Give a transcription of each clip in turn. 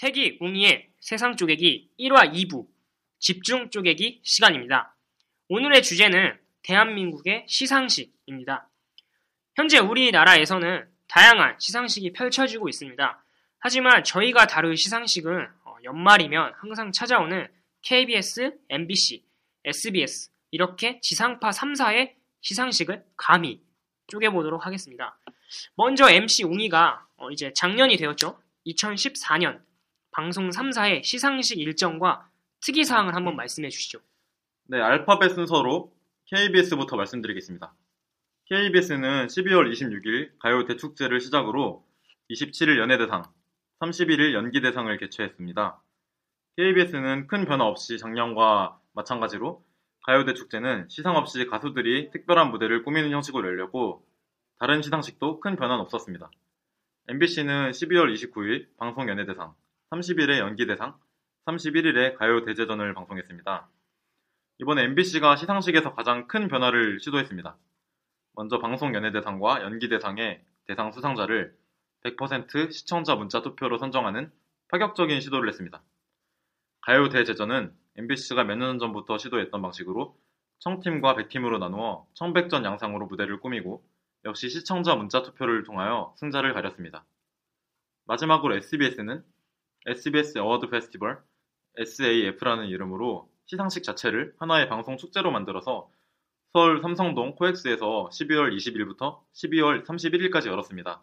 태기 웅이의 세상 쪼개기 1화 2부 집중 쪼개기 시간입니다. 오늘의 주제는 대한민국의 시상식입니다. 현재 우리나라에서는 다양한 시상식이 펼쳐지고 있습니다. 하지만 저희가 다룰 시상식은 어, 연말이면 항상 찾아오는 KBS, MBC, SBS 이렇게 지상파 3사의 시상식을 감히 쪼개보도록 하겠습니다. 먼저 MC 웅이가 어, 이제 작년이 되었죠. 2014년 방송 3사의 시상식 일정과 특이사항을 한번 말씀해 주시죠. 네, 알파벳 순서로 KBS부터 말씀드리겠습니다. KBS는 12월 26일 가요 대축제를 시작으로 27일 연예대상, 31일 연기대상을 개최했습니다. KBS는 큰 변화 없이 작년과 마찬가지로 가요 대축제는 시상 없이 가수들이 특별한 무대를 꾸미는 형식으로 열렸고 다른 시상식도 큰 변화는 없었습니다. MBC는 12월 29일 방송 연예대상, 30일에 연기대상, 31일에 가요 대제전을 방송했습니다. 이번에 MBC가 시상식에서 가장 큰 변화를 시도했습니다. 먼저 방송 연예대상과 연기대상의 대상 수상자를 100% 시청자 문자 투표로 선정하는 파격적인 시도를 했습니다. 가요 대제전은 MBC가 몇 년 전부터 시도했던 방식으로 청팀과 백팀으로 나누어 청백전 양상으로 무대를 꾸미고 역시 시청자 문자 투표를 통하여 승자를 가렸습니다. 마지막으로 SBS는 SBS 어워드 페스티벌 SAF라는 이름으로 시상식 자체를 하나의 방송 축제로 만들어서 서울 삼성동 코엑스에서 12월 20일부터 12월 31일까지 열었습니다.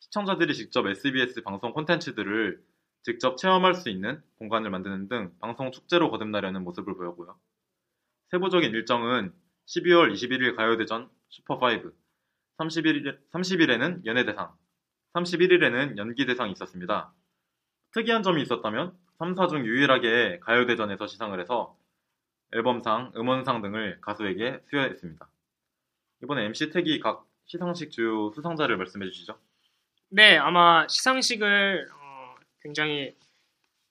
시청자들이 직접 SBS 방송 콘텐츠들을 직접 체험할 수 있는 공간을 만드는 등 방송 축제로 거듭나려는 모습을 보였고요. 세부적인 일정은 12월 21일 가요대전 슈퍼5, 30일, 30일에는 연예대상, 31일에는 연기대상이 있었습니다. 특이한 점이 있었다면 3사 중 유일하게 가요대전에서 시상을 해서 앨범상, 음원상 등을 가수에게 수여했습니다. 이번에 MC 택이 각 시상식 주요 수상자를 말씀해 주시죠. 네, 아마 시상식을 어, 굉장히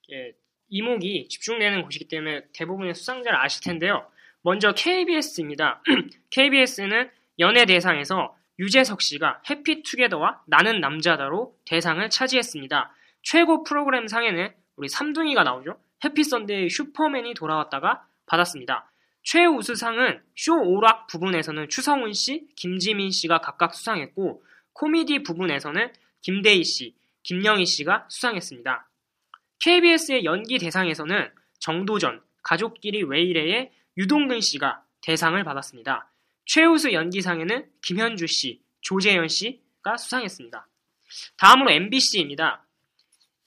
이렇게 이목이 집중되는 곳이기 때문에 대부분의 수상자를 아실 텐데요. 먼저 KBS입니다. KBS는 연예 대상에서 유재석 씨가 해피투게더와 나는 남자다로 대상을 차지했습니다. 최고 프로그램 상에는 우리 삼둥이가 나오죠. 해피선데이 슈퍼맨이 돌아왔다가 받았습니다. 최우수상은 쇼 오락 부분에서는 추성훈 씨, 김지민 씨가 각각 수상했고 코미디 부분에서는 김대희 씨, 김영희 씨가 수상했습니다. KBS의 연기 대상에서는 정도전, 가족끼리 왜 이래의 유동근 씨가 대상을 받았습니다. 최우수 연기상에는 김현주 씨, 조재현 씨가 수상했습니다. 다음으로 MBC입니다.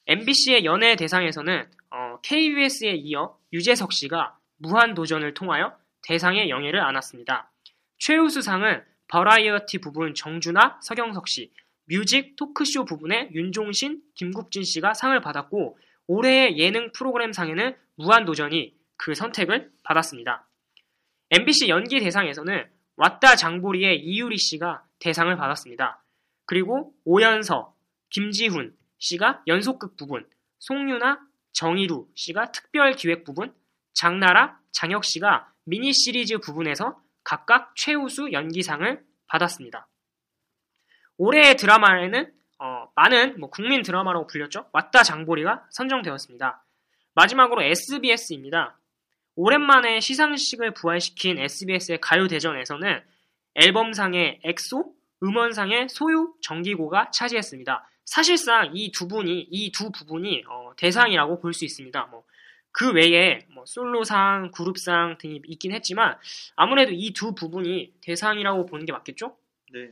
MBC의 연예 대상에서는 어, KBS에 이어 유재석 씨가 무한도전을 통하여 대상의 영예를 안았습니다. 최우수상은 버라이어티 부분 정준하, 서경석 씨, music 토크쇼 부분에 윤종신, 김국진 씨가 상을 받았고 올해의 예능 프로그램 상에는 무한도전이 그 선택을 받았습니다. MBC 연기 대상에서는 왔다 장보리의 이유리 씨가 대상을 받았습니다. 그리고 오연서, 김지훈 씨가 연속극 부분, 송윤아, 정일우 씨가 특별 기획 부분, 장나라, 장혁 씨가 미니 시리즈 부분에서 각각 최우수 연기상을 받았습니다. 올해의 드라마에는 어, 많은 뭐 국민 드라마라고 불렸죠. 왔다 장보리가 선정되었습니다. 마지막으로 SBS입니다. 오랜만에 시상식을 부활시킨 SBS의 가요 대전에서는 앨범상의 엑소, 음원상의 소유, 정기고가 차지했습니다. 사실상 이 두 분이 이 두 부분이 어, 대상이라고 볼 수 있습니다. 뭐, 그 외에 뭐 솔로상, 그룹상 등이 있긴 했지만 아무래도 이 두 부분이 대상이라고 보는 게 맞겠죠? 네,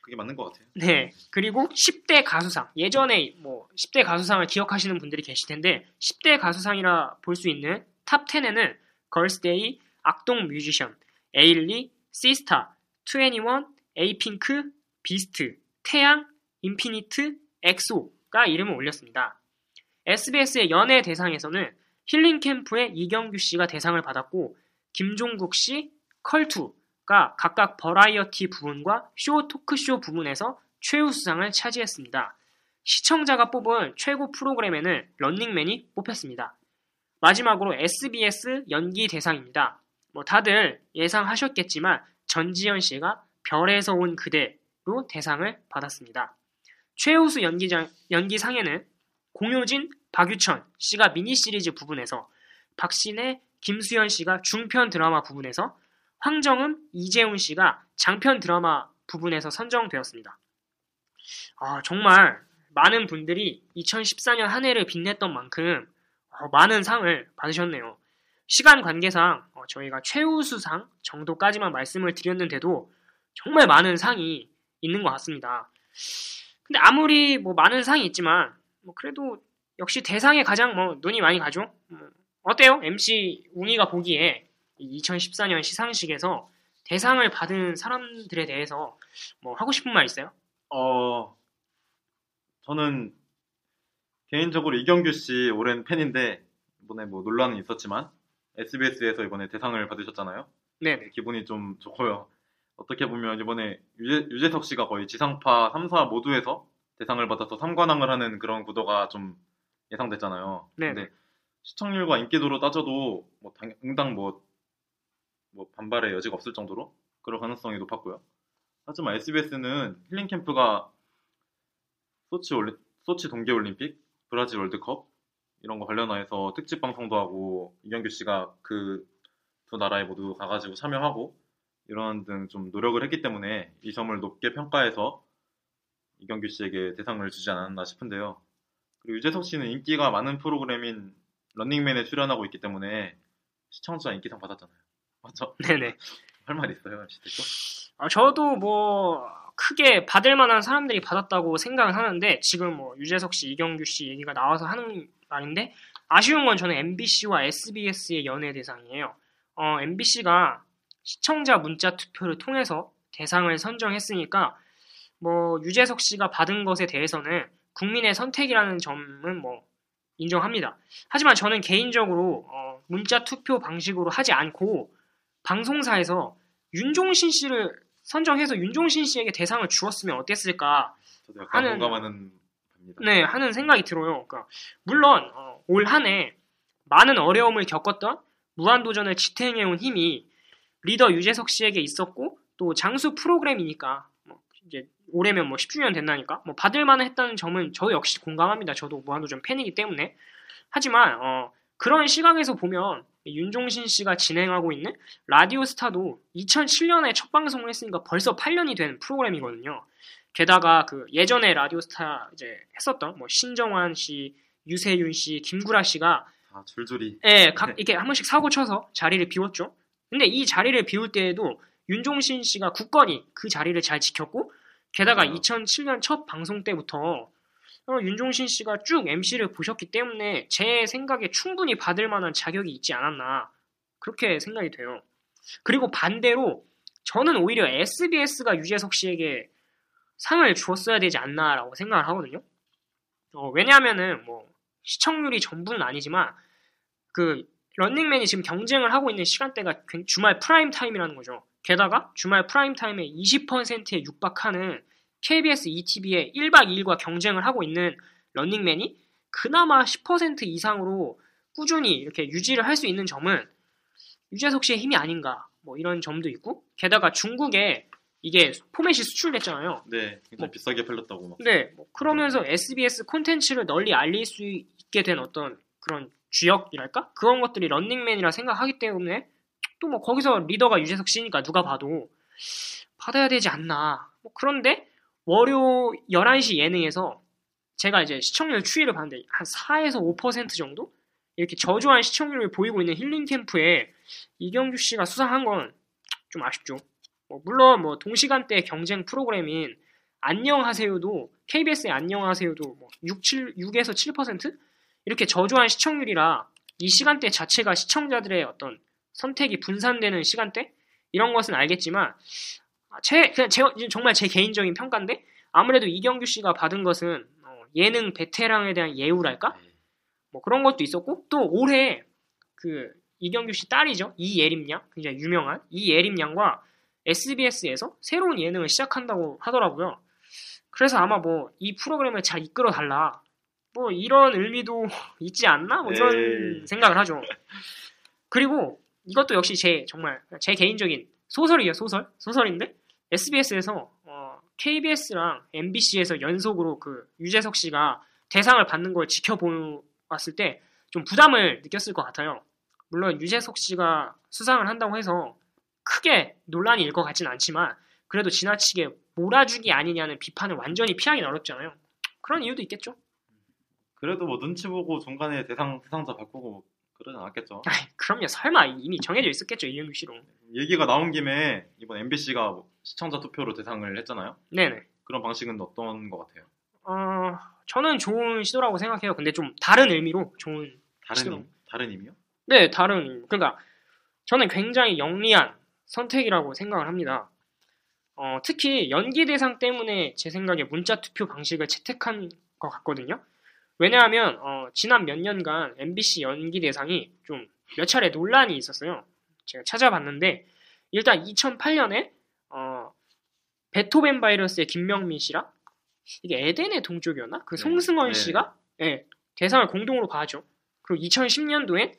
그게 맞는 것 같아요. 네. 그리고 10대 가수상. 예전에 뭐 10대 가수상을 기억하시는 분들이 계실 텐데 10대 가수상이라 볼 수 있는 top 10에는 걸스데이, 악동 뮤지션, 에일리, 시스타, 21, 에이핑크, 비스트, 태양, 인피니트 엑소가 이름을 올렸습니다. SBS의 연예 대상에서는 힐링 캠프의 이경규 씨가 대상을 받았고 김종국 씨, 컬투가 각각 버라이어티 부분과 쇼 토크쇼 부분에서 최우수상을 차지했습니다. 시청자가 뽑은 최고 프로그램에는 런닝맨이 뽑혔습니다. 마지막으로 SBS 연기 대상입니다. 뭐 다들 예상하셨겠지만 전지현 씨가 별에서 온 그대로 대상을 받았습니다. 최우수 연기장, 연기상에는 공효진, 박유천 씨가 미니 시리즈 부분에서 박신혜, 김수현 씨가 중편 드라마 부분에서 황정음, 이재훈 씨가 장편 드라마 부분에서 선정되었습니다. 아, 정말 많은 분들이 2014년 한 해를 빛냈던 만큼 어, 많은 상을 받으셨네요. 시간 관계상 어, 저희가 최우수상 정도까지만 말씀을 드렸는데도 정말 많은 상이 있는 것 같습니다. 근데 아무리 뭐 많은 상이 있지만 뭐 그래도 역시 대상에 가장 뭐 눈이 많이 가죠. 뭐 어때요? MC 웅이가 보기에 2014년 시상식에서 대상을 받은 사람들에 대해서 뭐 하고 싶은 말 있어요? 어, 저는 개인적으로 이경규 씨 오랜 팬인데 이번에 뭐 논란은 있었지만 SBS에서 이번에 대상을 받으셨잖아요. 네네. 기분이 좀 좋고요. 어떻게 보면 이번에 유재, 유재석 씨가 거의 지상파 3사 모두에서 대상을 받아서 3관왕을 하는 그런 구도가 좀 예상됐잖아요. 네. 근데 시청률과 인기도로 따져도 뭐 당- 응당 뭐, 뭐 반발의 여지가 없을 정도로 그럴 가능성이 높았고요. 하지만 SBS는 힐링 캠프가 소치 올리, 소치 동계 올림픽, 브라질 월드컵 이런 거 관련해서 특집 방송도 하고 이경규 씨가 그 두 나라에 모두 가가지고 참여하고 이런 등 좀 노력을 했기 때문에 이 점을 높게 평가해서 이경규 씨에게 대상을 주지 않았나 싶은데요. 그리고 유재석 씨는 인기가 많은 프로그램인 런닝맨에 출연하고 있기 때문에 시청자 인기상 받았잖아요. 맞죠? 네네. 할 말 있어요, 시대죠? 아, 저도 뭐 크게 받을 만한 사람들이 받았다고 생각을 하는데 지금 뭐 유재석 씨, 이경규 씨 얘기가 나와서 하는 말인데 아쉬운 건 저는 MBC와 SBS의 연예 대상이에요. 어, MBC가 시청자 문자 투표를 통해서 대상을 선정했으니까 뭐 유재석 씨가 받은 것에 대해서는 국민의 선택이라는 점은 뭐 인정합니다. 하지만 저는 개인적으로 어, 문자 투표 방식으로 하지 않고 방송사에서 윤종신 씨를 선정해서 윤종신 씨에게 대상을 주었으면 어땠을까 하는- 공감하는. 네, 하는 생각이 들어요. 그러니까 물론 어, 올 한해 많은 어려움을 겪었던 무한도전을 지탱해온 힘이 리더 유재석 씨에게 있었고 또 장수 프로그램이니까 뭐 이제 올해면 뭐 10주년 된다니까 뭐 받을만 했다는 점은 저 역시 공감합니다. 저도 무한도전 팬이기 때문에 하지만 어, 그런 시각에서 보면 윤종신 씨가 진행하고 있는 라디오 스타도 2007년에 첫 방송을 했으니까 벌써 8년이 된 프로그램이거든요. 게다가 그 예전에 라디오 스타 이제 했었던 뭐 신정환 씨, 유세윤 씨, 김구라 씨가 다 줄줄이 예, 각 이렇게 한 번씩 사고 쳐서 자리를 비웠죠. 근데 이 자리를 비울 때에도 윤종신 씨가 굳건히 그 자리를 잘 지켰고 게다가 맞아요. 2007년 첫 방송 때부터 어, 윤종신 씨가 쭉 MC를 보셨기 때문에 제 생각에 충분히 받을 만한 자격이 있지 않았나 그렇게 생각이 돼요. 그리고 반대로 저는 오히려 SBS가 유재석 씨에게 상을 주었어야 되지 않나라고 생각을 하거든요. 어, 왜냐하면은 뭐 시청률이 전부는 아니지만 그 런닝맨이 지금 경쟁을 하고 있는 시간대가 굉- 주말 프라임 타임이라는 거죠. 게다가 주말 프라임 타임의 20%에 육박하는 KBS ETV의 1박 2일과 경쟁을 하고 있는 런닝맨이 그나마 10% 이상으로 꾸준히 이렇게 유지를 할 수 있는 점은 유재석 씨의 힘이 아닌가 뭐 이런 점도 있고 게다가 중국에 이게 포맷이 수출됐잖아요. 네, 뭐- 비싸게 팔렸다고 막. 네, 뭐 그러면서 SBS 콘텐츠를 널리 알릴 수 있게 된 어떤 그런 주역이랄까? 그런 것들이 런닝맨이라 생각하기 때문에 또 뭐 거기서 리더가 유재석 씨니까 누가 봐도 받아야 되지 않나. 뭐 그런데 월요 11시 예능에서 제가 이제 시청률 추이를 봤는데 한 4에서 5% 정도? 이렇게 저조한 시청률을 보이고 있는 힐링 캠프에 이경규 씨가 수상한 건 좀 아쉽죠. 뭐 물론 뭐 동시간대 경쟁 프로그램인 안녕하세요도 KBS의 안녕하세요도 뭐 6, 7, 6에서 7% 이렇게 저조한 시청률이라 이 시간대 자체가 시청자들의 어떤 선택이 분산되는 시간대 이런 것은 알겠지만 아, 제 그냥 제 정말 제 개인적인 평가인데 아무래도 이경규 씨가 받은 것은 어, 예능 베테랑에 대한 예우랄까? 네. 뭐 그런 것도 있었고 또 올해 그 이경규 씨 딸이죠 이예림 양 굉장히 유명한 이예림 양과 SBS에서 새로운 예능을 시작한다고 하더라고요. 그래서 아마 뭐 이 프로그램을 잘 이끌어 달라 뭐 이런 의미도 있지 않나 뭐 이런 에이. 생각을 하죠. 그리고 이것도 역시 제 정말 제 개인적인 소설이에요 소설 소설인데 SBS에서 어, KBS랑 MBC에서 연속으로 그 유재석 씨가 대상을 받는 걸 지켜보았을 때 좀 부담을 느꼈을 것 같아요. 물론 유재석 씨가 수상을 한다고 해서 크게 논란이 일 것 같진 않지만 그래도 지나치게 몰아주기 아니냐는 비판을 완전히 피하기는 어렵잖아요. 그런 이유도 있겠죠. 그래도 뭐 눈치 보고 중간에 대상 수상자 바꾸고 뭐 그러진 않았겠죠. 아이, 그럼요. 설마 이미 정해져 있었겠죠. 이영규 씨로. 얘기가 나온 김에 이번 MBC가 시청자 투표로 대상을 했잖아요. 네네. 그런 방식은 어떤 것 같아요? 어, 저는 좋은 시도라고 생각해요. 근데 좀 다른 의미로 좋은. 다른. 임- 다른 의미요? 네, 다른. 그러니까 저는 굉장히 영리한 선택이라고 생각을 합니다. 어, 특히 연기 대상 때문에 제 생각에 문자 투표 방식을 채택한 것 같거든요. 왜냐하면 어, 지난 몇 년간 MBC 연기 대상이 좀 몇 차례 논란이 있었어요. 제가 찾아봤는데 일단 2008년에 어, 베토벤 바이러스의 김명민 씨랑 이게 에덴의 동쪽이었나? 그 네, 송승헌 네. 씨가 예, 대상을 공동으로 받았죠. 그리고 2010년도엔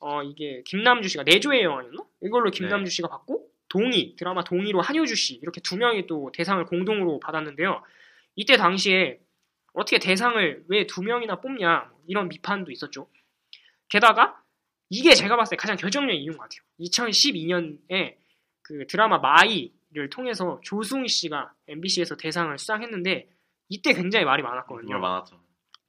어, 이게 김남주 씨가 내조의 여왕이었나? 이걸로 김남주 네. 씨가 받고 동의 드라마 동의로 한효주 씨 이렇게 두 명이 또 대상을 공동으로 받았는데요. 이때 당시에 어떻게 대상을 왜 두 명이나 뽑냐 이런 비판도 있었죠. 게다가 이게 제가 봤을 때 가장 결정적인 이유인 것 같아요. 2012년에 그 드라마 마이를 통해서 조승우 씨가 MBC에서 대상을 수상했는데 이때 굉장히 말이 많았거든요. 많았죠.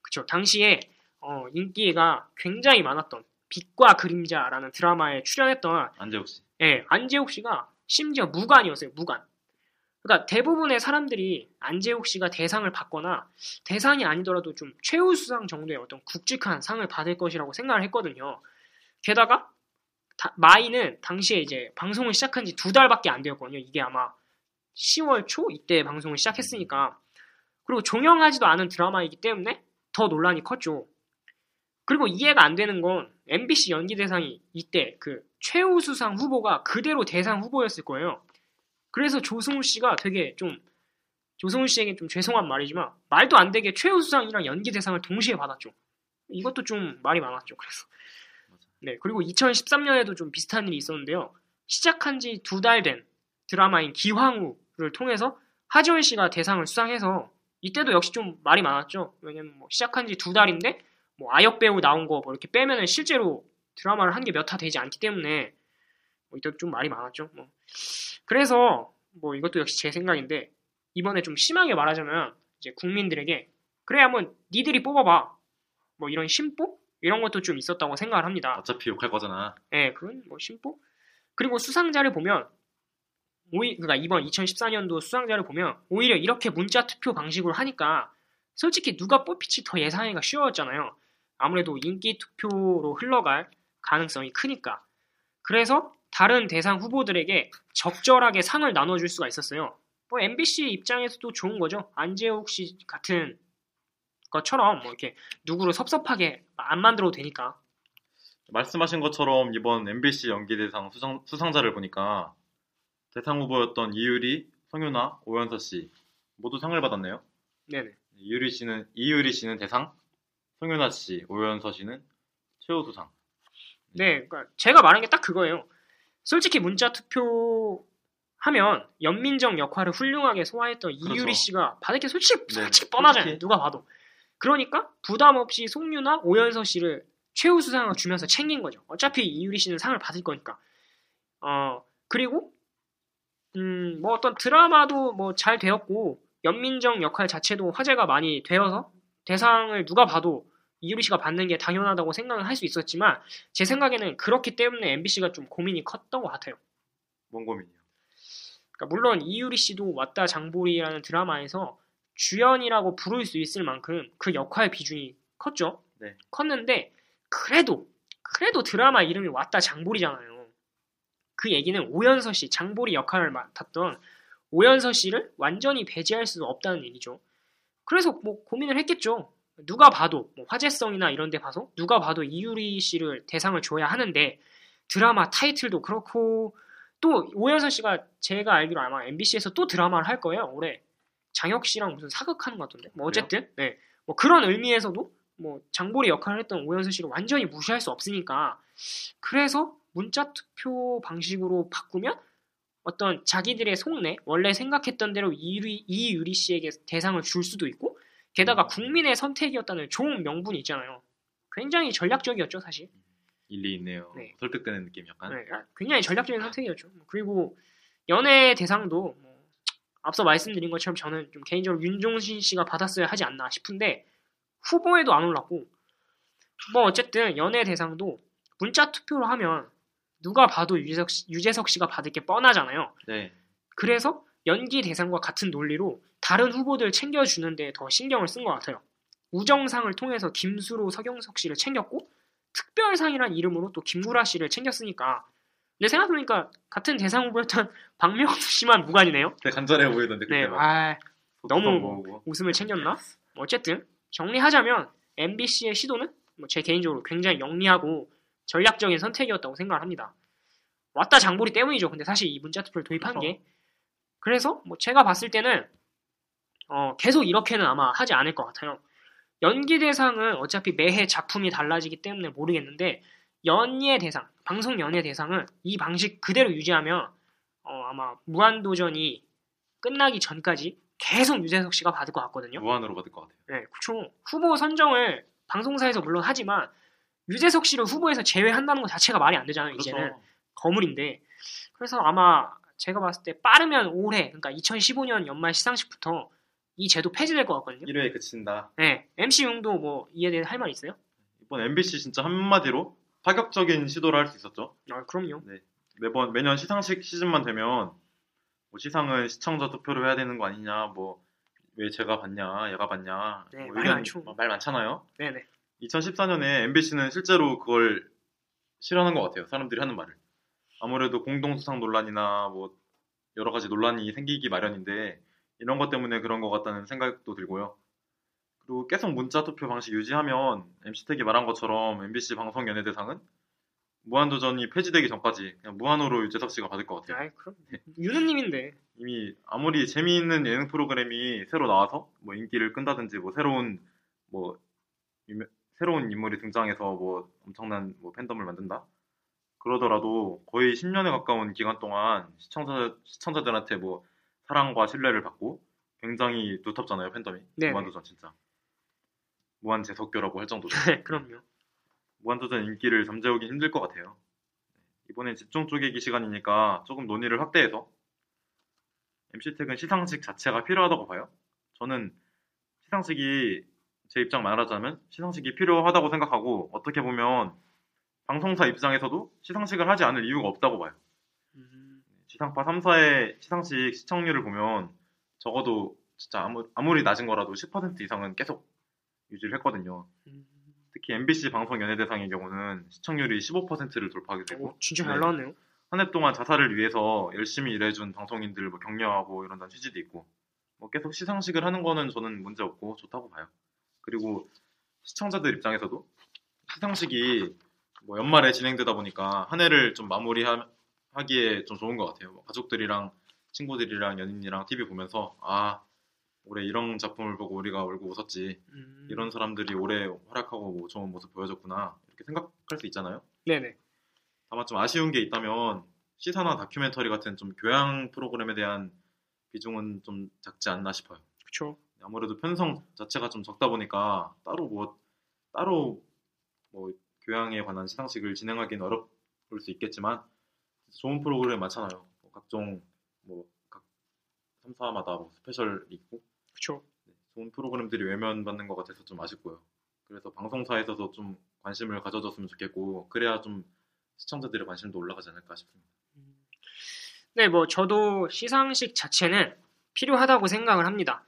그쵸. 당시에 어, 인기가 굉장히 많았던 빛과 그림자라는 드라마에 출연했던 안재욱 씨. 예, 안재욱 씨가 심지어 무관이었어요. 무관. 그러니까 대부분의 사람들이 안재욱 씨가 대상을 받거나 대상이 아니더라도 좀 최우수상 정도의 어떤 굵직한 상을 받을 것이라고 생각을 했거든요. 게다가 다- 마이는 당시에 이제 방송을 시작한 지 두 달밖에 안 되었거든요. 이게 아마 10월 초 이때 방송을 시작했으니까 그리고 종영하지도 않은 드라마이기 때문에 더 논란이 컸죠. 그리고 이해가 안 되는 건 MBC 연기 대상이 이때 그 최우수상 후보가 그대로 대상 후보였을 거예요. 그래서 조승우 씨가 되게 좀 조승우 씨에게 좀 죄송한 말이지만 말도 안 되게 최우수상이랑 연기 대상을 동시에 받았죠. 이것도 좀 말이 많았죠. 그래서 네 그리고 2013년에도 좀 비슷한 일이 있었는데요. 시작한 지 두 달 된 드라마인 기황우를 통해서 하지원 씨가 대상을 수상해서 이때도 역시 좀 말이 많았죠. 왜냐면 뭐 시작한 지 두 달인데 뭐 아역 배우 나온 거 뭐 이렇게 빼면은 실제로 드라마를 한 게 몇 화 되지 않기 때문에 뭐 이때 좀 말이 많았죠. 뭐 그래서 뭐 이것도 역시 제 생각인데 이번에 좀 심하게 말하자면 이제 국민들에게 그래 한번 니들이 뽑아봐 뭐 이런 심보 이런 것도 좀 있었다고 생각을 합니다. 어차피 욕할 거잖아. 예, 그건 뭐 심보. 그리고 수상자를 보면 오히 그러니까 이번 2014년도 수상자를 보면 오히려 이렇게 문자 투표 방식으로 하니까 솔직히 누가 뽑힐지 더 예상하기가 쉬웠잖아요. 아무래도 인기 투표로 흘러갈 가능성이 크니까. 그래서 다른 대상 후보들에게 적절하게 상을 나눠줄 수가 있었어요. 뭐 MBC 입장에서도 좋은 거죠. 안재욱 씨 같은 것처럼 뭐 이렇게 누구를 섭섭하게 안 만들어도 되니까. 말씀하신 것처럼 이번 MBC 연기대상 수상, 수상자를 보니까 대상 후보였던 이유리, 성윤아, 오연서 씨 모두 상을 받았네요. 네네. 이유리 씨는 이유리 씨는 대상, 성윤아 씨, 오연서 씨는 최우수상. 네, 그러니까 제가 말한 게 딱 그거예요. 솔직히 문자 투표 하면 연민정 역할을 훌륭하게 소화했던 이유리 그렇죠. 씨가 받을 게 솔직히, 네, 솔직히 뻔하잖아요. 솔직히. 누가 봐도. 그러니까 부담 없이 송유나 오연서 씨를 최우 수상을 주면서 챙긴 거죠. 어차피 이유리 씨는 상을 받을 거니까. 어 그리고 음 뭐 어떤 드라마도 뭐 잘 되었고 연민정 역할 자체도 화제가 많이 되어서 대상을 누가 봐도 이유리 씨가 받는 게 당연하다고 생각을 할 수 있었지만 제 생각에는 그렇기 때문에 MBC가 좀 고민이 컸던 것 같아요. 뭔 고민이요? 그러니까 물론 이유리 씨도 왔다 장보리라는 드라마에서 주연이라고 부를 수 있을 만큼 그 역할 비중이 컸죠. 네. 컸는데 그래도 그래도 드라마 이름이 왔다 장보리잖아요. 그 얘기는 오연서 씨 장보리 역할을 맡았던 오연서 씨를 완전히 배제할 수 없다는 얘기죠. 그래서 뭐 고민을 했겠죠. 누가 봐도 뭐 화제성이나 이런 데 봐서 누가 봐도 이유리 씨를 대상을 줘야 하는데 드라마 타이틀도 그렇고 또 오연서 씨가 제가 알기로 아마 MBC에서 또 드라마를 할 거예요. 올해 장혁 씨랑 무슨 사극하는 것 같던데. 뭐 어쨌든 네. 뭐 그런 의미에서도 뭐 장보리 역할을 했던 오연서 씨를 완전히 무시할 수 없으니까 그래서 문자 투표 방식으로 바꾸면 어떤 자기들의 속내 원래 생각했던 대로 이유리, 이유리 씨에게 대상을 줄 수도 있고 게다가 국민의 선택이었다는 좋은 명분이 있잖아요. 굉장히 전략적이었죠 사실. 일리 있네요. 네. 설득되는 느낌 약간. 네, 아, 굉장히 전략적인 선택이었죠. 그리고 연예 대상도 뭐 앞서 말씀드린 것처럼 저는 좀 개인적으로 윤종신 씨가 받았어야 하지 않나 싶은데 후보에도 안 올랐고 뭐 어쨌든 연예 대상도 문자 투표로 하면 누가 봐도 유재석, 씨- 유재석 씨가 받을 게 뻔하잖아요. 네. 그래서 연기 대상과 같은 논리로 다른 후보들 챙겨주는 데 더 신경을 쓴 것 같아요. 우정상을 통해서 김수로 서경석 씨를 챙겼고 특별상이란 이름으로 또 김구라 씨를 챙겼으니까 근데 생각해보니까 같은 대상 후보였던 박명수 씨만 무관이네요. 되게 간절해 보이던데 네, 막 아, 너무 모으고. 웃음을 챙겼나? 뭐 어쨌든 정리하자면 MBC의 시도는 뭐 제 개인적으로 굉장히 영리하고 전략적인 선택이었다고 생각을 합니다. 왔다 장보리 때문이죠. 근데 사실 이 문자 투표를 도입한 그렇죠. 게 그래서 뭐 제가 봤을 때는 어, 계속 이렇게는 아마 하지 않을 것 같아요. 연기 대상은 어차피 매해 작품이 달라지기 때문에 모르겠는데 연예 대상, 방송 연예 대상은 이 방식 그대로 유지하면 어, 아마 무한도전이 끝나기 전까지 계속 유재석 씨가 받을 것 같거든요. 무한으로 받을 것 같아요. 네, 그렇죠. 후보 선정을 방송사에서 물론 하지만 유재석 씨를 후보에서 제외한다는 것 자체가 말이 안 되잖아요. 그렇죠. 이제는 거물인데. 그래서 아마 제가 봤을 때 빠르면 올해, 그러니까 2015년 연말 시상식부터 이 제도 폐지될 것 같거든요. 1회에 그친다. 네, MC 용도 뭐 이에 대해 할 말 있어요? 이번 MBC 진짜 한마디로 파격적인 시도를 할 수 있었죠. 아, 그럼요. 매번 매년 시상식 시즌만 되면 뭐 시상은 시청자 투표로 해야 되는 거 아니냐, 뭐 왜 제가 받냐, 얘가 받냐, 네, 뭐 말 많죠. 어, 말 많잖아요. 네네. 2014년에 MBC는 실제로 그걸 실현한 것 같아요. 사람들이 하는 말을. 아무래도 공동수상 논란이나 뭐 여러 가지 논란이 생기기 마련인데 이런 것 때문에 그런 것 같다는 생각도 들고요. 그리고 계속 문자 투표 방식 유지하면 MC택이 말한 것처럼 MBC 방송 연예대상은 무한도전이 폐지되기 전까지 그냥 무한으로 유재석 씨가 받을 것 같아요. 아이, 그럼. 유느님인데. 이미 아무리 재미있는 예능 프로그램이 새로 나와서 뭐 인기를 끈다든지 뭐 새로운 뭐 유명- 새로운 인물이 등장해서 뭐 엄청난 뭐 팬덤을 만든다 그러더라도 거의 10년에 가까운 기간 동안 시청자 시청자들한테 뭐 사랑과 신뢰를 받고 굉장히 두텁잖아요 팬덤이 네네. 무한도전 진짜 무한 재석교라고 할 정도로 네, 그럼요. 무한도전 인기를 잠재우기 힘들 것 같아요. 이번엔 집중 쪼개기 시간이니까 조금 논의를 확대해서 MC택은 시상식 자체가 필요하다고 봐요. 저는 시상식이 제 입장 말하자면 시상식이 필요하다고 생각하고 어떻게 보면 방송사 입장에서도 시상식을 하지 않을 이유가 없다고 봐요. 음, 지상파 3사의 시상식 시청률을 보면 적어도 진짜 아무, 아무리 낮은 거라도 10% 이상은 계속 유지를 했거든요. 음. 특히 MBC 방송 연예대상의 경우는 시청률이 15%를 돌파하게 되고 오, 진짜 잘 네. 나왔네요. 한 해 동안 자사를 위해서 열심히 일해준 방송인들 뭐 격려하고 이런다는 취지도 있고 뭐 계속 시상식을 하는 거는 저는 문제 없고 좋다고 봐요. 그리고 시청자들 입장에서도 시상식이 뭐 연말에 진행되다 보니까 한 해를 좀 마무리하기에 좀 좋은 것 같아요. 뭐 가족들이랑 친구들이랑 연인이랑 TV 보면서 아 올해 이런 작품을 보고 우리가 울고 웃었지 음, 이런 사람들이 올해 활약하고 뭐 좋은 모습 보여줬구나 이렇게 생각할 수 있잖아요. 네네. 다만 좀 아쉬운 게 있다면 시사나 다큐멘터리 같은 좀 교양 프로그램에 대한 비중은 좀 작지 않나 싶어요. 그쵸. 아무래도 편성 자체가 좀 적다 보니까 따로 뭐 따로 뭐 교양에 관한 시상식을 진행하기는 어려울 수 있겠지만 좋은 프로그램 많잖아요. 뭐 각종 뭐각 3사마다 뭐 스페셜이 있고. 네, 좋은 프로그램들이 외면받는 것 같아서 좀 아쉽고요. 그래서 방송사에서도 좀 관심을 가져줬으면 좋겠고 그래야 좀 시청자들의 관심도 올라가지 않을까 싶습니다. 네, 뭐 저도 시상식 자체는 필요하다고 생각을 합니다.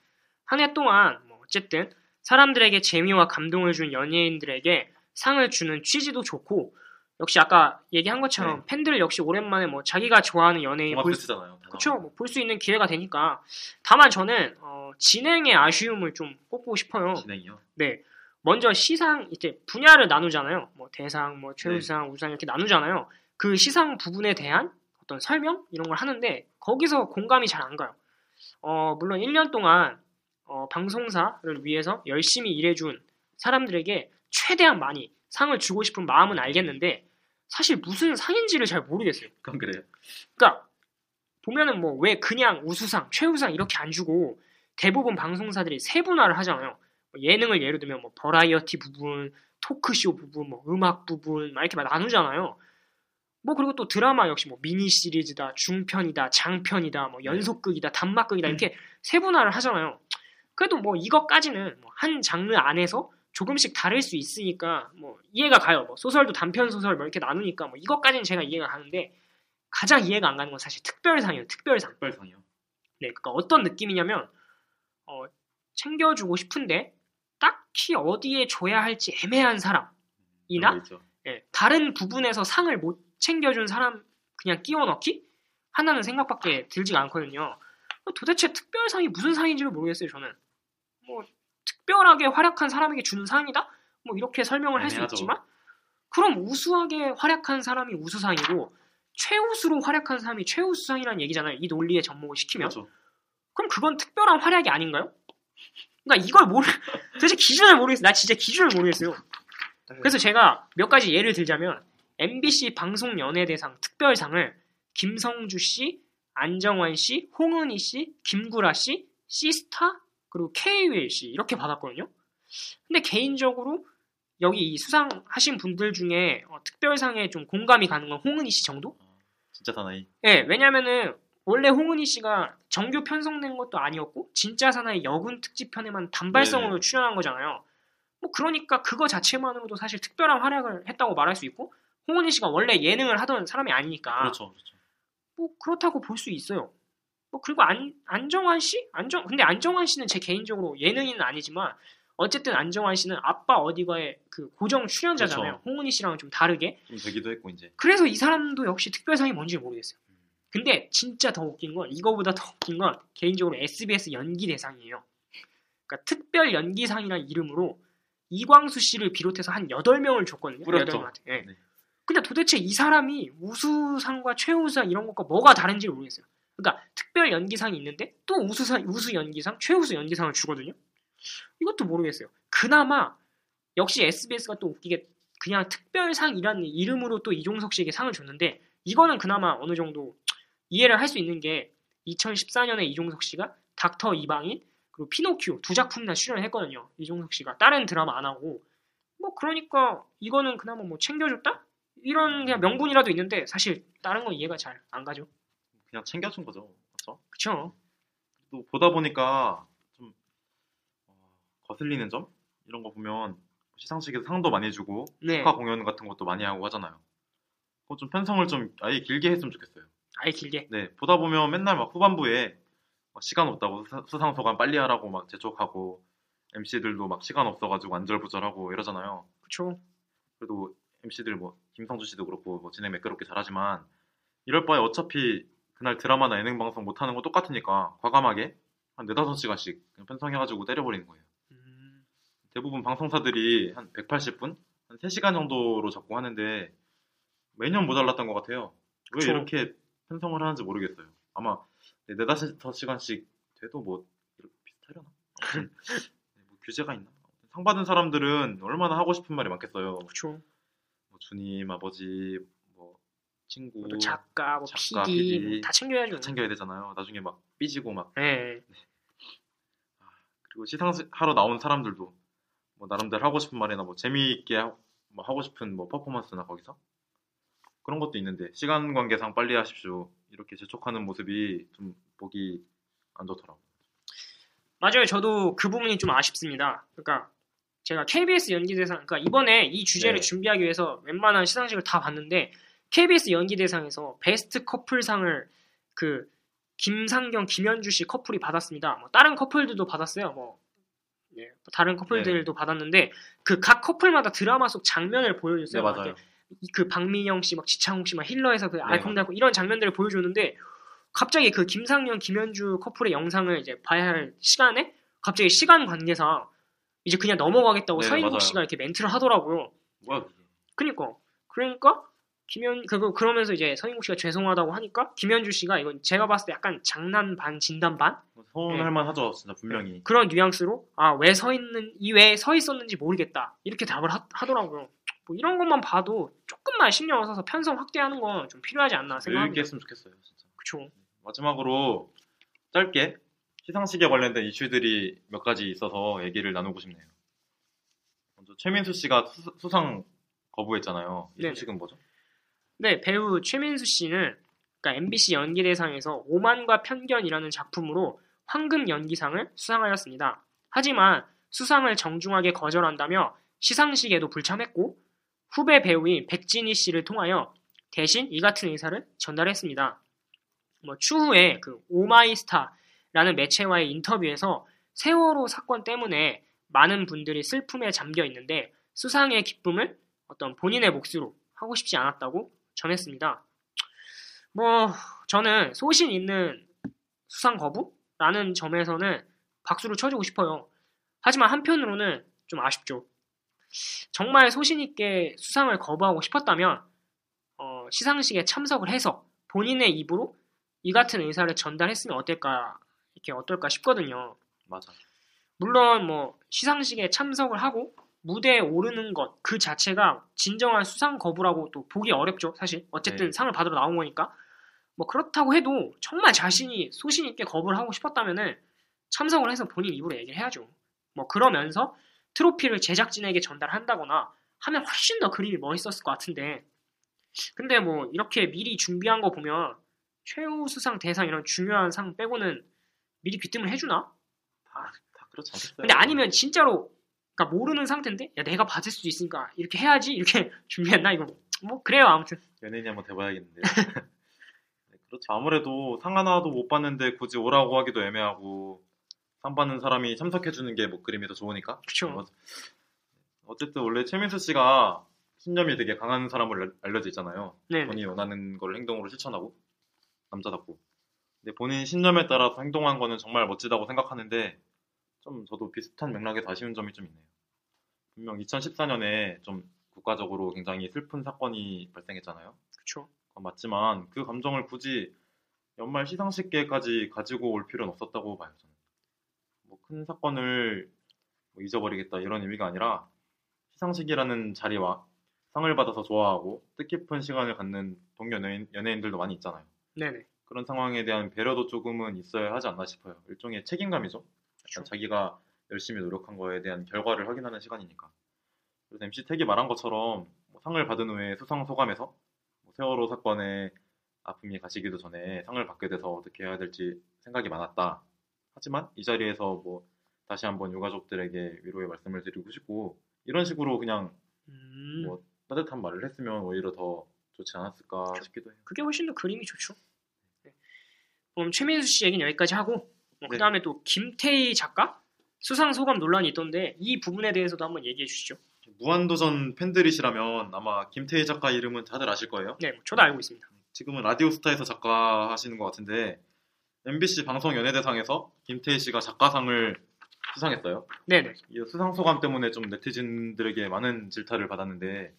한 해 동안 뭐 어쨌든 사람들에게 재미와 감동을 준 연예인들에게 상을 주는 취지도 좋고 역시 아까 얘기한 것처럼 팬들 역시 오랜만에 뭐 자기가 좋아하는 연예인 볼 그쵸, 나오고. 뭐볼 수 있는 기회가 되니까. 다만 저는, 어, 진행의 아쉬움을 좀 꼽고 싶어요. 진행이요. 네. 먼저 시상, 이제 분야를 나누잖아요. 뭐 대상, 뭐 최우수상, 네. 우수상 이렇게 나누잖아요. 그 시상 부분에 대한 어떤 설명? 이런 걸 하는데, 거기서 공감이 잘 안 가요. 어, 물론 1년 동안, 어, 방송사를 위해서 열심히 일해준 사람들에게 최대한 많이 상을 주고 싶은 마음은 알겠는데, 사실 무슨 상인지를 잘 모르겠어요. 그건 그래요. 그러니까 보면은 뭐 왜 그냥 우수상, 최우수상 이렇게 안 주고 대부분 방송사들이 세분화를 하잖아요. 뭐 예능을 예를 들면 뭐 버라이어티 부분, 토크쇼 부분, 뭐 음악 부분 막 이렇게 막 나누잖아요. 뭐 그리고 또 드라마 역시 뭐 미니 시리즈다, 중편이다, 장편이다, 뭐 연속극이다, 단막극이다 이렇게 세분화를 하잖아요. 그래도 뭐 이것까지는 뭐한 장르 안에서 조금씩 다를 수 있으니까 뭐 이해가 가요. 뭐 소설도 단편 소설 뭐 이렇게 나누니까 뭐 이것까지는 제가 이해가 가는데 가장 이해가 안 가는 건 사실 특별상이에요. 특별상. 특별상이요. 네, 그러니까 어떤 느낌이냐면 어, 챙겨주고 싶은데 딱히 어디에 줘야 할지 애매한 사람이나. 예, 다른 부분에서 상을 못 챙겨준 사람 그냥 끼워 넣기 하나는 생각밖에 들지가 않거든요. 도대체 특별상이 무슨 상인지를 모르겠어요. 저는 뭐 특별하게 활약한 사람에게 주는 상이다. 뭐 이렇게 설명을 할 수. 있지만 그럼 우수하게 활약한 사람이 우수상이고 최우수로 활약한 사람이 최우수상이라는 얘기잖아요. 이 논리에 접목을 시키면 그렇죠. 그럼 그건 특별한 활약이 아닌가요? 그러니까 이걸 모르 도대체 기준을 모르겠어요. 나 진짜 기준을 모르겠어요. 그래서 제가 몇 가지 예를 들자면 MBC 방송 연예대상 특별상을 김성주 씨, 안정환 씨, 홍은희 씨, 김구라 씨, 시스타 그리고 씨 이렇게 받았거든요. 근데 개인적으로 여기 이 수상하신 분들 중에 어, 특별상에 좀 공감이 가는 건 홍은희 씨 정도? 진짜 사나이. 예, 왜냐면은 원래 홍은희 씨가 정규 편성된 것도 아니었고 진짜 사나이 여군 특집 편에만 단발성으로 네네. 출연한 거잖아요. 뭐 그러니까 그거 자체만으로도 사실 특별한 활약을 했다고 말할 수 있고 홍은희 씨가 원래 예능을 하던 사람이 아니니까 그렇죠. 그렇죠. 뭐 그렇다고 볼 수 있어요. 뭐 그리고 안 안정환 씨? 안정 근데 안정환 씨는 제 개인적으로 예능인은 아니지만 어쨌든 안정환 씨는 아빠 어디가의 그 고정 출연자잖아요. 그렇죠. 홍은희 씨랑은 좀 다르게. 좀 되기도 했고 이제. 그래서 이 사람도 역시 특별상이 뭔지 모르겠어요. 근데 진짜 더 웃긴 건 이거보다 더 웃긴 건 개인적으로 SBS 연기 대상이에요. 그러니까 특별 연기상이라는 이름으로 이광수 씨를 비롯해서 한 8명을 줬거든요. 뿌렸죠. 8명한테. 예. 네. 근데 도대체 이 사람이 우수상과 최우수상 이런 것과 뭐가 다른지 를 모르겠어요. 그러니까 특별 연기상이 있는데 또 우수상, 우수 연기상, 최우수 연기상을 주거든요. 이것도 모르겠어요. 그나마 역시 SBS가 또 웃기게 그냥 특별상이라는 이름으로 또 이종석 씨에게 상을 줬는데 이거는 그나마 어느 정도 이해를 할 수 있는 게 2014년에 이종석 씨가 닥터 이방인 그리고 피노키오 두 작품이나 출연을 했거든요. 이종석 씨가 다른 드라마 안 하고 뭐 그러니까 이거는 그나마 뭐 챙겨줬다 이런 그냥 명분이라도 있는데 사실 다른 건 이해가 잘 안 가죠. 그냥 챙겨준 거죠. 그렇죠. 그쵸? 또 보다 보니까 좀 어, 거슬리는 점 이런 거 보면 시상식에서 상도 많이 주고 네. 축하 공연 같은 것도 많이 하고 하잖아요. 그거 좀 편성을 좀 아예 길게 했으면 좋겠어요. 아예 길게. 네, 보다 보면 맨날 막 후반부에 막 시간 없다고 수- 수상 소감 빨리 하라고 막 재촉하고 MC들도 막 시간 없어가지고 안절부절하고 이러잖아요. 그쵸? 그래도 MC들 뭐 김성주 씨도 그렇고 뭐 진행 매끄럽게 잘하지만 이럴 바에 어차피 그날 드라마나 예능 방송 못 하는 거 똑같으니까 과감하게 한 네다섯 시간씩 그냥 편성해가지고 때려버리는 거예요. 음, 대부분 방송사들이 한 180분, 한 3시간 정도로 잡고 하는데 매년 모자랐던 것 같아요. 왜 그쵸. 이렇게 편성을 하는지 모르겠어요. 아마 네, 네다섯 시간씩 돼도 뭐 이렇게 비슷하려나? 네, 뭐 규제가 있나? 상 받은 사람들은 얼마나 하고 싶은 말이 많겠어요. 그쵸. 뭐 주님, 아버지, 뭐 친구 또 작가, 뭐 작가, PD, PD. 챙겨야죠. 다 챙겨야 되잖아요. 나중에 막 삐지고 막 네. 그리고 시상하러 나온 사람들도 뭐 나름대로 하고 싶은 말이나 뭐 재미있게 하, 뭐 하고 싶은 뭐 퍼포먼스나 거기서 그런 것도 있는데 시간 관계상 빨리 하십시오 이렇게 재촉하는 모습이 좀 보기 안 좋더라고. 맞아요. 저도 그 부분이 좀 아쉽습니다. 그러니까 제가 KBS 연기대상, 그러니까 이번에 이 주제를 네. 준비하기 위해서 웬만한 시상식을 다 봤는데 KBS 연기대상에서 베스트 커플상을 그 김상경, 김현주 씨 커플이 받았습니다. 뭐 다른 커플들도 받았어요. 뭐 예, 다른 커플들도 받았는데 그 각 커플마다 드라마 속 장면을 보여줬어요. 네 맞아요. 그 박민영 씨, 막 지창욱 씨, 막 힐러에서 그 네, 알콩달콩 이런 장면들을 보여줬는데 갑자기 그 김상현, 김현주 커플의 영상을 이제 봐야 할 시간에 갑자기 시간 관계상 이제 그냥 넘어가겠다고 네, 서인국 맞아요. 씨가 이렇게 멘트를 하더라고요. 뭐야 그게. 그니까 그러니까 김현 그거 그러면서 이제 서인국 씨가 죄송하다고 하니까 김현주 씨가 이건 제가 봤을 때 약간 장난 반 진담 반 서운할 만하죠 진짜 분명히. 그런 뉘앙스로 아 왜 서 있는 이 왜 서 있었는지 모르겠다 이렇게 답을 하, 더라고요 뭐 이런 것만 봐도 조금만 신경을 써서 편성 확대하는 건 좀 필요하지 않나 여유 생각합니다. 했으면 좋겠어요 진짜. 그쵸. 마지막으로 짧게 시상식에 관련된 이슈들이 몇 가지 있어서 얘기를 나누고 싶네요. 먼저 최민수 씨가 수, 수상 거부했잖아요. 이. 소식은 뭐죠? 네, 배우 최민수 씨는 그러니까 MBC 연기대상에서 오만과 편견이라는 작품으로 황금 연기상을 수상하였습니다. 하지만 수상을 정중하게 거절한다며 시상식에도 불참했고 후배 배우인 백진희 씨를 통하여 대신 이 같은 의사를 전달했습니다. 뭐 추후에 그 오마이스타라는 매체와의 인터뷰에서 세월호 사건 때문에 많은 분들이 슬픔에 잠겨 있는데 수상의 기쁨을 어떤 본인의 몫으로 하고 싶지 않았다고 전했습니다. 뭐 저는 소신 있는 수상 거부라는 점에서는 박수를 쳐주고 싶어요. 하지만 한편으로는 좀 아쉽죠. 정말 소신 있게 수상을 거부하고 싶었다면 어, 시상식에 참석을 해서 본인의 입으로 이 같은 의사를 전달했으면 어떨까 이렇게 어떨까 싶거든요. 맞아. 물론 뭐 시상식에 참석을 하고 무대에 오르는 것 그 자체가 진정한 수상 거부라고 또 보기 어렵죠 사실 어쨌든 네. 상을 받으러 나온 거니까 뭐 그렇다고 해도 정말 자신이 소신 있게 거부를 하고 싶었다면은 참석을 해서 본인 입으로 얘기를 해야죠 뭐 그러면서 트로피를 제작진에게 전달한다거나 하면 훨씬 더 그림이 멋있었을 것 같은데 근데 뭐 이렇게 미리 준비한 거 보면 최우 수상 대상 이런 중요한 상 빼고는 미리 귀뜸을 해주나? 다, 다 그렇지 않겠어요? 근데 아니면 진짜로 그러니까 모르는 상태인데 야 내가 받을 수도 있으니까 이렇게 해야지 이렇게 준비했나 이거 뭐 그래요 아무튼 연예인이 한번 돼봐야겠는데. 네, 그렇죠. 아무래도 상 하나도 못 봤는데 굳이 오라고 하기도 애매하고 상 받는 사람이 참석해주는 게뭐 그림이 더 좋으니까. 맞- 어쨌든 원래 최민수 씨가 신념이 되게 강한 사람으로 알- 알려져 있잖아요. 네 본인이 원하는 걸 행동으로 실천하고 남자답고. 근데 본인 신념에 따라서 행동한 거는 정말 멋지다고 생각하는데 좀 저도 비슷한 맥락에서 아쉬운 점이 좀 있네요. 분명 2014년에 좀 국가적으로 굉장히 슬픈 사건이 발생했잖아요. 그쵸 그건 맞지만 그 감정을 굳이 연말 시상식계까지 가지고 올 필요는 없었다고 봐요. 저는. 뭐 큰 사건을 뭐 잊어버리겠다 이런 의미가 아니라 시상식이라는 자리와 상을 받아서 좋아하고 뜻깊은 시간을 갖는 동료 연예인, 연예인들도 많이 있잖아요. 네네 그런 상황에 대한 배려도 조금은 있어야 하지 않나 싶어요. 일종의 책임감이죠. 그쵸. 자기가 열심히 노력한 거에 대한 결과를 확인하는 시간이니까. 그래서 MC 택이 말한 것처럼 뭐 상을 받은 후에 수상 소감에서 뭐 세월호 사건에 아픔이 가시기도 전에 상을 받게 돼서 어떻게 해야 될지 생각이 많았다. 하지만 이 자리에서 뭐 다시 한번 유가족들에게 위로의 말씀을 드리고 싶고 이런 식으로 그냥 음 뭐 따뜻한 말을 했으면 오히려 더 좋지 않았을까 싶기도 해요. 그게 훨씬 더 그림이 좋죠 네. 그럼 최민수 씨 얘기는 여기까지 하고. 그 다음에 또 김태희 작가? 수상 소감 논란이 있던데 이 부분에 대해서도 한번 얘기해 주시죠. 무한도전 팬들이시라면 아마 김태희 작가 이름은 다들 아실 거예요. 네 저도 알고 있습니다. 지금은 라디오스타에서 작가 하시는 것 같은데 MBC 방송 연예대상에서 김태희 씨가 작가상을 수상했어요. 네네. 이 수상 소감 때문에 좀 네티즌들에게 많은 질타를 받았는데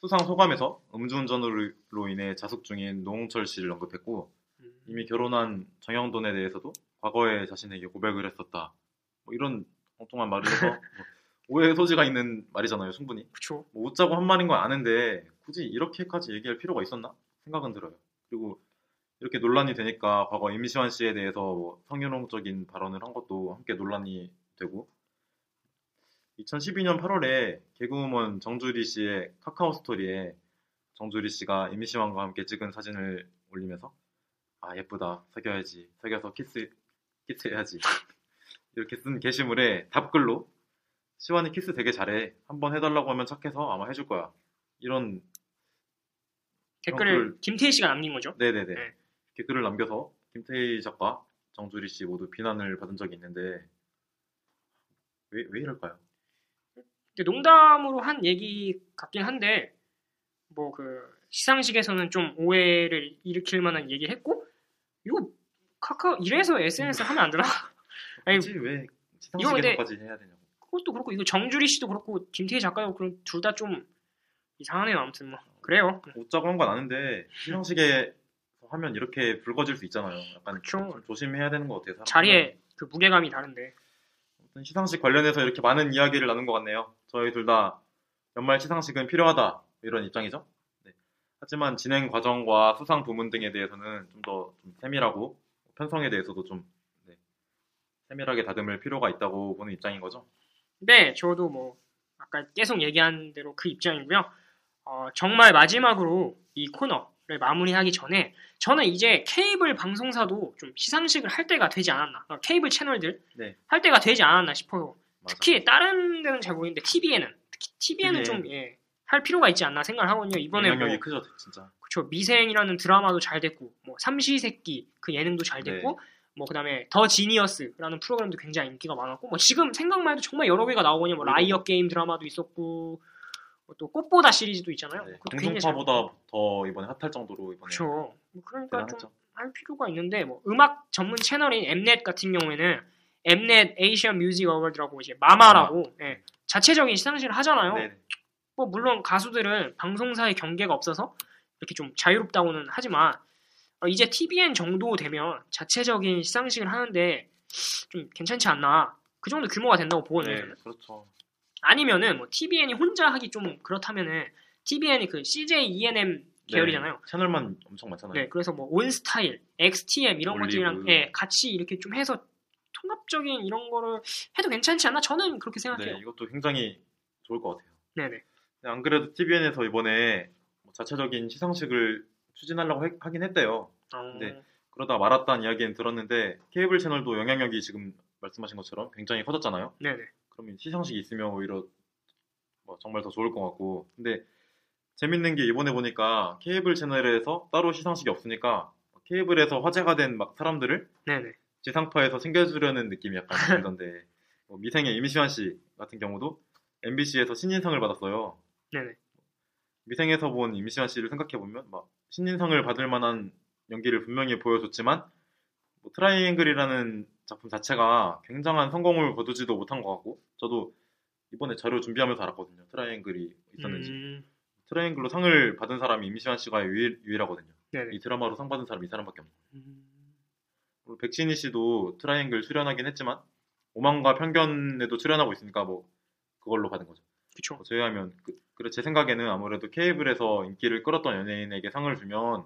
수상 소감에서 음주운전으로 인해 자숙 중인 노홍철 씨를 언급했고 음, 이미 결혼한 정영돈에 대해서도 과거에 자신에게 고백을 했었다. 뭐 이런 엉뚱한 말을 해서 뭐 오해의 소지가 있는 말이잖아요, 충분히. 그쵸 뭐 웃자고 한 말인 건 아는데 굳이 이렇게까지 얘기할 필요가 있었나 생각은 들어요. 그리고 이렇게 논란이 되니까 과거 임시완 씨에 대해서 뭐 성희롱적인 발언을 한 것도 함께 논란이 되고 2012년 8월에 개그우먼 정주리 씨의 카카오 스토리에 정주리 씨가 임시완과 함께 찍은 사진을 올리면서 아 예쁘다 사귀어야지 사귀어서 키스 키스 해야지 이렇게 쓴 게시물에 답글로 시완이 키스 되게 잘해. 한번 해달라고 하면 착해서 아마 해줄 거야. 이런 댓글을 글- 김태희 씨가 남긴 거죠 네네네 네. 이렇게 글을 남겨서 김태희 작가, 정주리 씨 모두 비난을 받은 적이 있는데 왜, 왜 이럴까요? 근데 농담으로 한 얘기 같긴 한데 뭐 그 시상식에서는 좀 오해를 일으킬 만한 얘기를 했고 이거 카카오 이래서 SNS 하면 안 되나? 아니 왜 이거 근데- 해야 되냐고. 그것도 그렇고 이거 정주리 씨도 그렇고 김태희 작가도 그렇고 둘다 좀 이상하네요. 아무튼 뭐 그래요. 웃자고 한 건 아는데 시상식에 하면 이렇게 붉어질 수 있잖아요. 약간 그쵸. 좀 조심해야 되는 것 같아요. 사람들은. 자리에 그 무게감이 다른데. 아무튼 시상식 관련해서 이렇게 많은 이야기를 나눈 것 같네요. 저희 둘 다 연말 시상식은 필요하다 이런 입장이죠. 네. 하지만 진행 과정과 수상 부문 등에 대해서는 좀더좀 세밀하고 편성에 대해서도 좀 네, 세밀하게 다듬을 필요가 있다고 보는 입장인 거죠. 네, 저도 뭐 아까 계속 얘기한 대로 그 입장이고요. 어, 정말 마지막으로 이 코너를 마무리하기 전에 저는 이제 케이블 방송사도 좀 시상식을 할 때가 되지 않았나. 어, 케이블 채널들 네. 할 때가 되지 않았나 싶어요. 맞아. 특히 다른 데는 잘 모르겠는데 TV에는 특히 TV에는 TVN. 좀 예, 할 필요가 있지 않나 생각을 하거든요. 이번에 뭐 영향력이 크죠, 진짜. 그쵸? 미생이라는 드라마도 잘 됐고 뭐 삼시세끼 그 예능도 잘 됐고 네. 뭐 그다음에 더 지니어스라는 프로그램도 굉장히 인기가 많았고 뭐 지금 생각만 해도 정말 여러 개가 나오거든요 뭐 라이어 게임 드라마도 있었고 뭐또 꽃보다 시리즈도 있잖아요. 네, 공중파보다 더 이번에 핫할 정도로 이번에 그렇죠 그러니까 좀. 할 필요가 있는데 뭐 음악 전문 채널인 엠넷 같은 경우에는 엠넷 Asian Music Award라고 이제 MAMA라고 예, 자체적인 시상식을 하잖아요. 네, 네. 뭐 물론 가수들은 방송사의 경계가 없어서 이렇게 좀 자유롭다고는 하지만 어, 이제 TVN 정도 되면 자체적인 시상식을 하는데 좀 괜찮지 않나 그 정도 규모가 된다고 보거든요. 네. 그렇죠. 아니면은 뭐 TVN이 혼자 하기 좀 그렇다면은 TVN이 그 CJ ENM 계열이잖아요. 네, 채널만 엄청 많잖아요. 네, 그래서 뭐 온스타일, XTM 이런 올리브. 것들이랑 예, 같이 이렇게 좀 해서 통합적인 이런 거를 해도 괜찮지 않나? 저는 그렇게 생각해요. 네, 이것도 굉장히 좋을 것 같아요. 네네. 네, 안 그래도 TVN에서 이번에 뭐 자체적인 시상식을 추진하려고 해- 하긴 했대요. 어, 네. 그러다 말았다는 이야기는 들었는데 케이블 채널도 영향력이 지금 말씀하신 것처럼 굉장히 커졌잖아요. 네네. 그러면 시상식이 있으면 오히려 뭐 정말 더 좋을 것 같고 근데 재밌는 게 이번에 보니까 케이블 채널에서 따로 시상식이 없으니까 케이블에서 화제가 된 막 사람들을 네네. 지상파에서 챙겨주려는 느낌이 약간 들던데 뭐 미생의 임시완 씨 같은 경우도 MBC에서 신인상을 받았어요. 네네. 미생에서 본 임시완 씨를 생각해 보면 막 신인상을 받을 만한 연기를 분명히 보여줬지만 뭐 트라이앵글이라는 작품 자체가 굉장한 성공을 거두지도 못한 것 같고 저도 이번에 자료 준비하면서 알았거든요. 트라이앵글이 있었는지 음, 트라이앵글로 상을 받은 사람이 임시완 씨가 유일, 유일하거든요. 네네. 이 드라마로 상 받은 사람이 이 사람밖에 없는. 음, 그리고 백진희 씨도 트라이앵글 출연하긴 했지만 오만과 편견에도 출연하고 있으니까 뭐 그걸로 받은 거죠. 그쵸. 뭐 제외하면 그, 그래 제 생각에는 아무래도 케이블에서 인기를 끌었던 연예인에게 상을 주면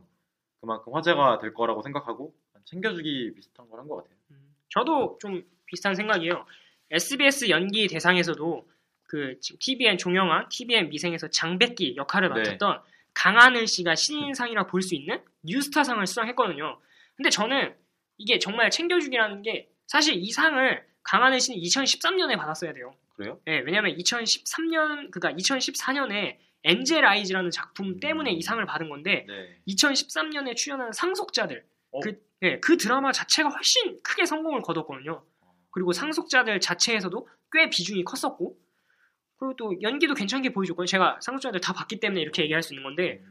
그만큼 화제가 될 거라고 생각하고 챙겨주기 비슷한 걸 한 것 같아요. 음, 저도 좀 비슷한 생각이에요. SBS 연기 대상에서도 그 TVN 종영한 TVN 미생에서 장백기 역할을 네. 맡았던 강하늘 씨가 신인상이라 볼 수 있는 New Star상을 수상했거든요. 근데 저는 이게 정말 챙겨주기라는 게 사실 이 상을 강하늘 씨는 2013년에 받았어야 돼요. 그래요? 네, 왜냐면 2013년 그러니까 2014년에 엔젤 아이즈라는 작품 때문에 이 상을 받은 건데 네. 2013년에 출연한 상속자들 어? 그, 네, 그 드라마 자체가 훨씬 크게 성공을 거뒀거든요. 그리고 상속자들 자체에서도 꽤 비중이 컸었고 그리고 또 연기도 괜찮게 보여줬고요. 제가 상속자들 다 봤기 때문에 이렇게 얘기할 수 있는 건데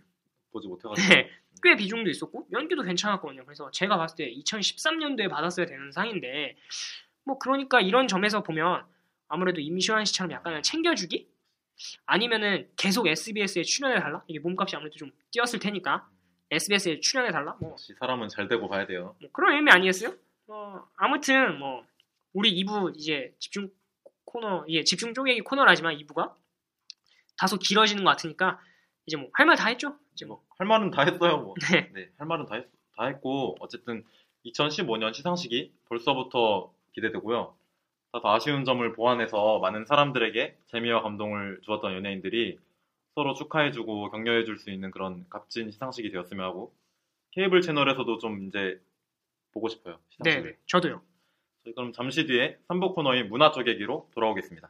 보지 못해가지고. 네, 꽤 비중도 있었고 연기도 괜찮았거든요. 그래서 제가 봤을 때 2013년도에 받았어야 되는 상인데 뭐 그러니까 이런 점에서 보면 아무래도 임시완 씨처럼 약간은 챙겨주기 아니면은 계속 SBS에 출연해 달라 이게 몸값이 아무래도 좀 뛰었을 테니까 SBS에 출연해 달라 뭐 사람은 잘 되고 봐야 돼요. 뭐 그런 의미 아니겠어요? 어, 아무튼 뭐 우리 2부 이제 집중 코너 예 집중 쪼개기 코너라지만 2부가 다소 길어지는 것 같으니까 이제 뭐 할 말 다 했죠? 이제 뭐 할 말은 다 했어요. 뭐. 네. 네, 할 말은 다, 했, 다 했고 어쨌든 2015년 시상식이 벌써부터 기대되고요. 다소 아쉬운 점을 보완해서 많은 사람들에게 재미와 감동을 주었던 연예인들이 서로 축하해주고 격려해줄 수 있는 그런 값진 시상식이 되었으면 하고 케이블 채널에서도 좀 이제 보고 싶어요. 네, 시상식을. 네 저도요. 저희 그럼 잠시 뒤에 3부 코너인 문화 쪼개기로 돌아오겠습니다.